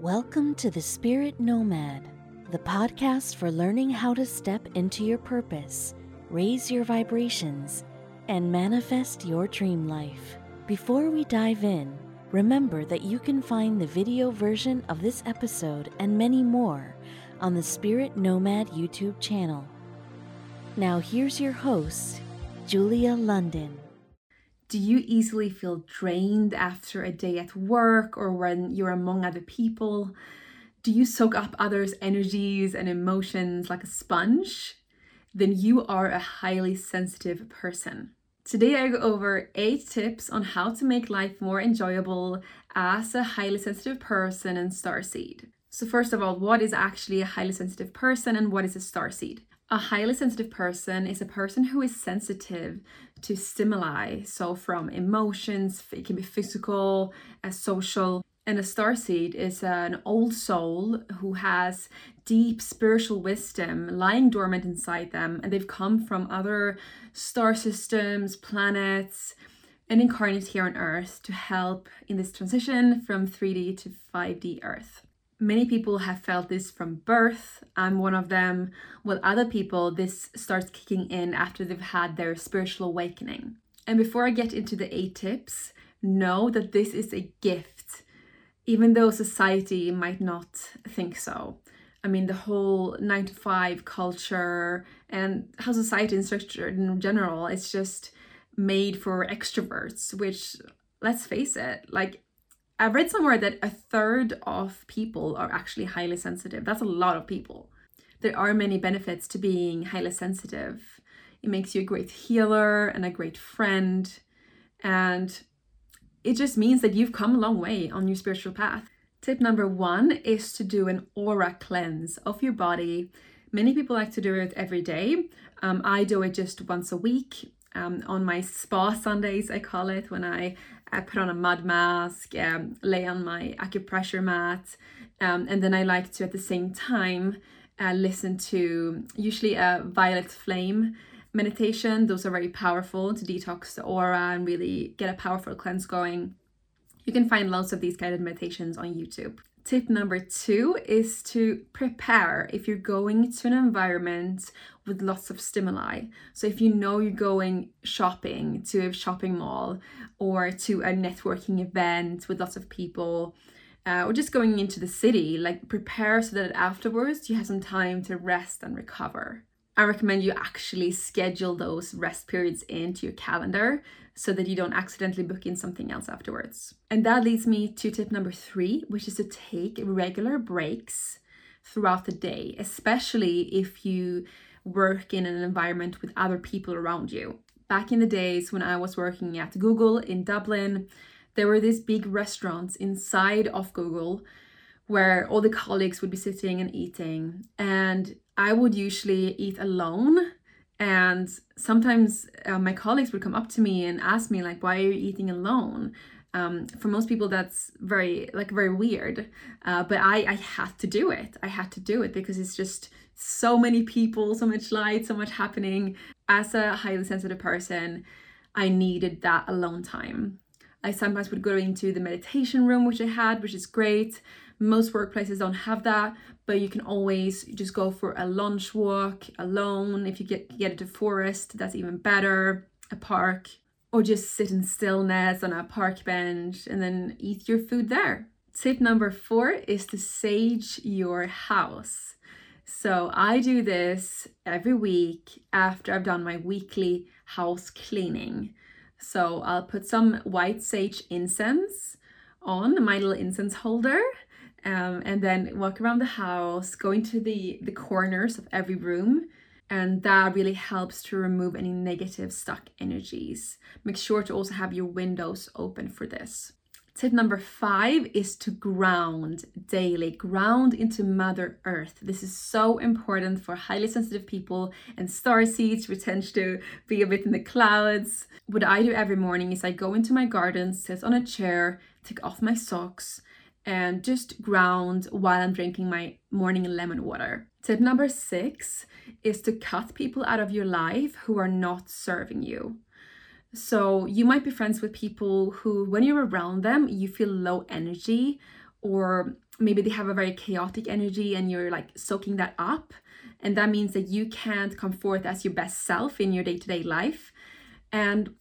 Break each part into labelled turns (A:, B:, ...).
A: Welcome to the Spirit Nomad, the podcast for learning how to step into your purpose, raise your vibrations, and manifest your dream life. Before we dive in, remember that you can find the video version of this episode and many more on the Spirit Nomad YouTube channel. Now, here's your host, Julia London.
B: Do you easily feel drained after a day at work or when you're among other people? Do you soak up others' energies and emotions like a sponge? Then you are a highly sensitive person. Today, I go over eight tips on how to make life more enjoyable as a highly sensitive person and starseed. So, first of all, what is actually a highly sensitive person and what is a starseed? A highly sensitive person is a person who is sensitive to stimuli. So, from emotions, it can be physical, a social. And a starseed is an old soul who has deep spiritual wisdom lying dormant inside them, and they've come from other star systems, planets, and incarnate here on Earth to help in this transition from 3D to 5D Earth. Many people have felt this from birth. I'm one of them. While other people, this starts kicking in after they've had their spiritual awakening. And before I get into the eight tips, know that this is a gift, even though society might not think so. I mean, the whole nine to five culture and how society is structured in general, it's just made for extroverts, which let's face it, like I read somewhere that a third of people are actually highly sensitive. That's a lot of people. There are many benefits to being highly sensitive. It makes you a great healer and a great friend. And it just means that you've come a long way on your spiritual path. Tip number one is to do an aura cleanse of your body. Many people like to do it every day. Um, I do it just once a week um, on my spa Sundays, I call it, when I I put on a mud mask, um, lay on my acupressure mat, um, and then I like to at the same time uh, listen to usually a violet flame meditation. Those are very powerful to detox the aura and really get a powerful cleanse going. You can find lots of these guided meditations on YouTube. Tip number two is to prepare if you're going to an environment with lots of stimuli. So, if you know you're going shopping to a shopping mall or to a networking event with lots of people, uh, or just going into the city, like prepare so that afterwards you have some time to rest and recover. I recommend you actually schedule those rest periods into your calendar so that you don't accidentally book in something else afterwards. And that leads me to tip number three, which is to take regular breaks throughout the day, especially if you work in an environment with other people around you. Back in the days when I was working at Google in Dublin, there were these big restaurants inside of Google where all the colleagues would be sitting and eating. And I would usually eat alone and sometimes uh, my colleagues would come up to me and ask me like why are you eating alone? Um, for most people that's very like very weird uh, but I, I had to do it. I had to do it because it's just so many people so much light so much happening. As a highly sensitive person i needed that alone time i sometimes would go into the meditation room which i had which is great most workplaces don't have that, but you can always just go for a lunch walk alone. If you get get into forest, that's even better. A park, or just sit in stillness on a park bench and then eat your food there. Tip number four is to sage your house. So I do this every week after I've done my weekly house cleaning. So I'll put some white sage incense on my little incense holder um, and then walk around the house, go into the, the corners of every room. And that really helps to remove any negative stuck energies. Make sure to also have your windows open for this. Tip number five is to ground daily, ground into Mother Earth. This is so important for highly sensitive people and star seeds who tend to be a bit in the clouds. What I do every morning is I go into my garden, sit on a chair, take off my socks, and just ground while I'm drinking my morning lemon water. Tip number six is to cut people out of your life who are not serving you. So you might be friends with people who, when you're around them, you feel low energy or maybe they have a very chaotic energy and you're like soaking that up. And that means that you can't come forth as your best self in your day to day life. And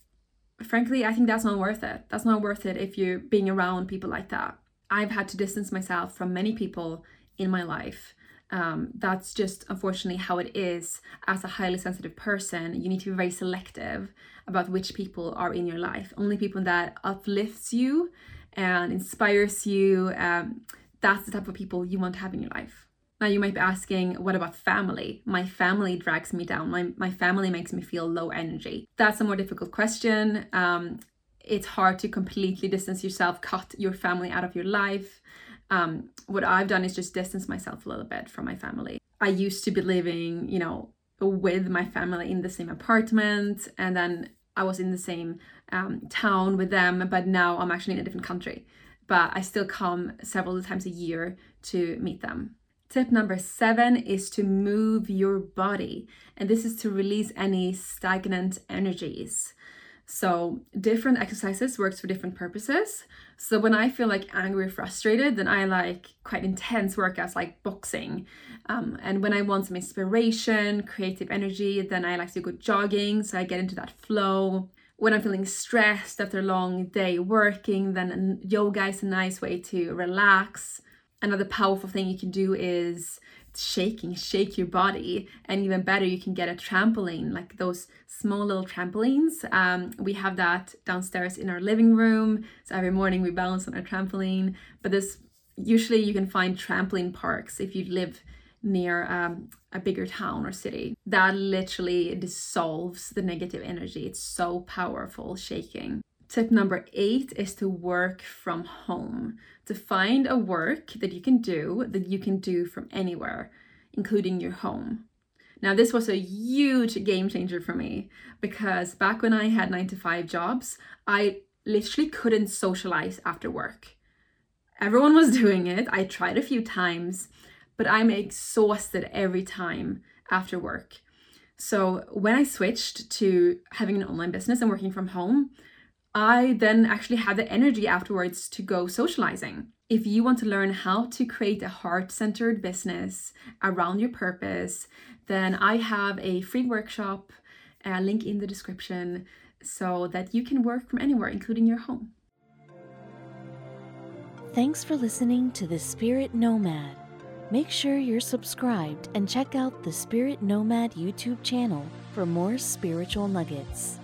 B: frankly, I think that's not worth it. That's not worth it if you're being around people like that. I've had to distance myself from many people in my life. Um, that's just unfortunately how it is as a highly sensitive person. You need to be very selective about which people are in your life. Only people that uplifts you and inspires you. Um, that's the type of people you want to have in your life. Now you might be asking, what about family? My family drags me down. My, my family makes me feel low energy. That's a more difficult question. Um, it's hard to completely distance yourself, cut your family out of your life. Um, what I've done is just distance myself a little bit from my family. I used to be living, you know, with my family in the same apartment, and then I was in the same um, town with them, but now I'm actually in a different country. But I still come several times a year to meet them. Tip number seven is to move your body, and this is to release any stagnant energies. So different exercises works for different purposes. So when I feel like angry or frustrated, then I like quite intense workouts like boxing. Um, and when I want some inspiration, creative energy, then I like to go jogging. So I get into that flow. When I'm feeling stressed after a long day working, then yoga is a nice way to relax. Another powerful thing you can do is shaking, shake your body. And even better, you can get a trampoline, like those small little trampolines. Um, we have that downstairs in our living room. So every morning we balance on our trampoline. But this usually you can find trampoline parks if you live near um, a bigger town or city. That literally dissolves the negative energy. It's so powerful shaking. Tip number eight is to work from home, to find a work that you can do that you can do from anywhere, including your home. Now, this was a huge game changer for me because back when I had nine to five jobs, I literally couldn't socialize after work. Everyone was doing it. I tried a few times, but I'm exhausted every time after work. So, when I switched to having an online business and working from home, I then actually have the energy afterwards to go socializing. If you want to learn how to create a heart centered business around your purpose, then I have a free workshop, a link in the description, so that you can work from anywhere, including your home.
A: Thanks for listening to The Spirit Nomad. Make sure you're subscribed and check out the Spirit Nomad YouTube channel for more spiritual nuggets.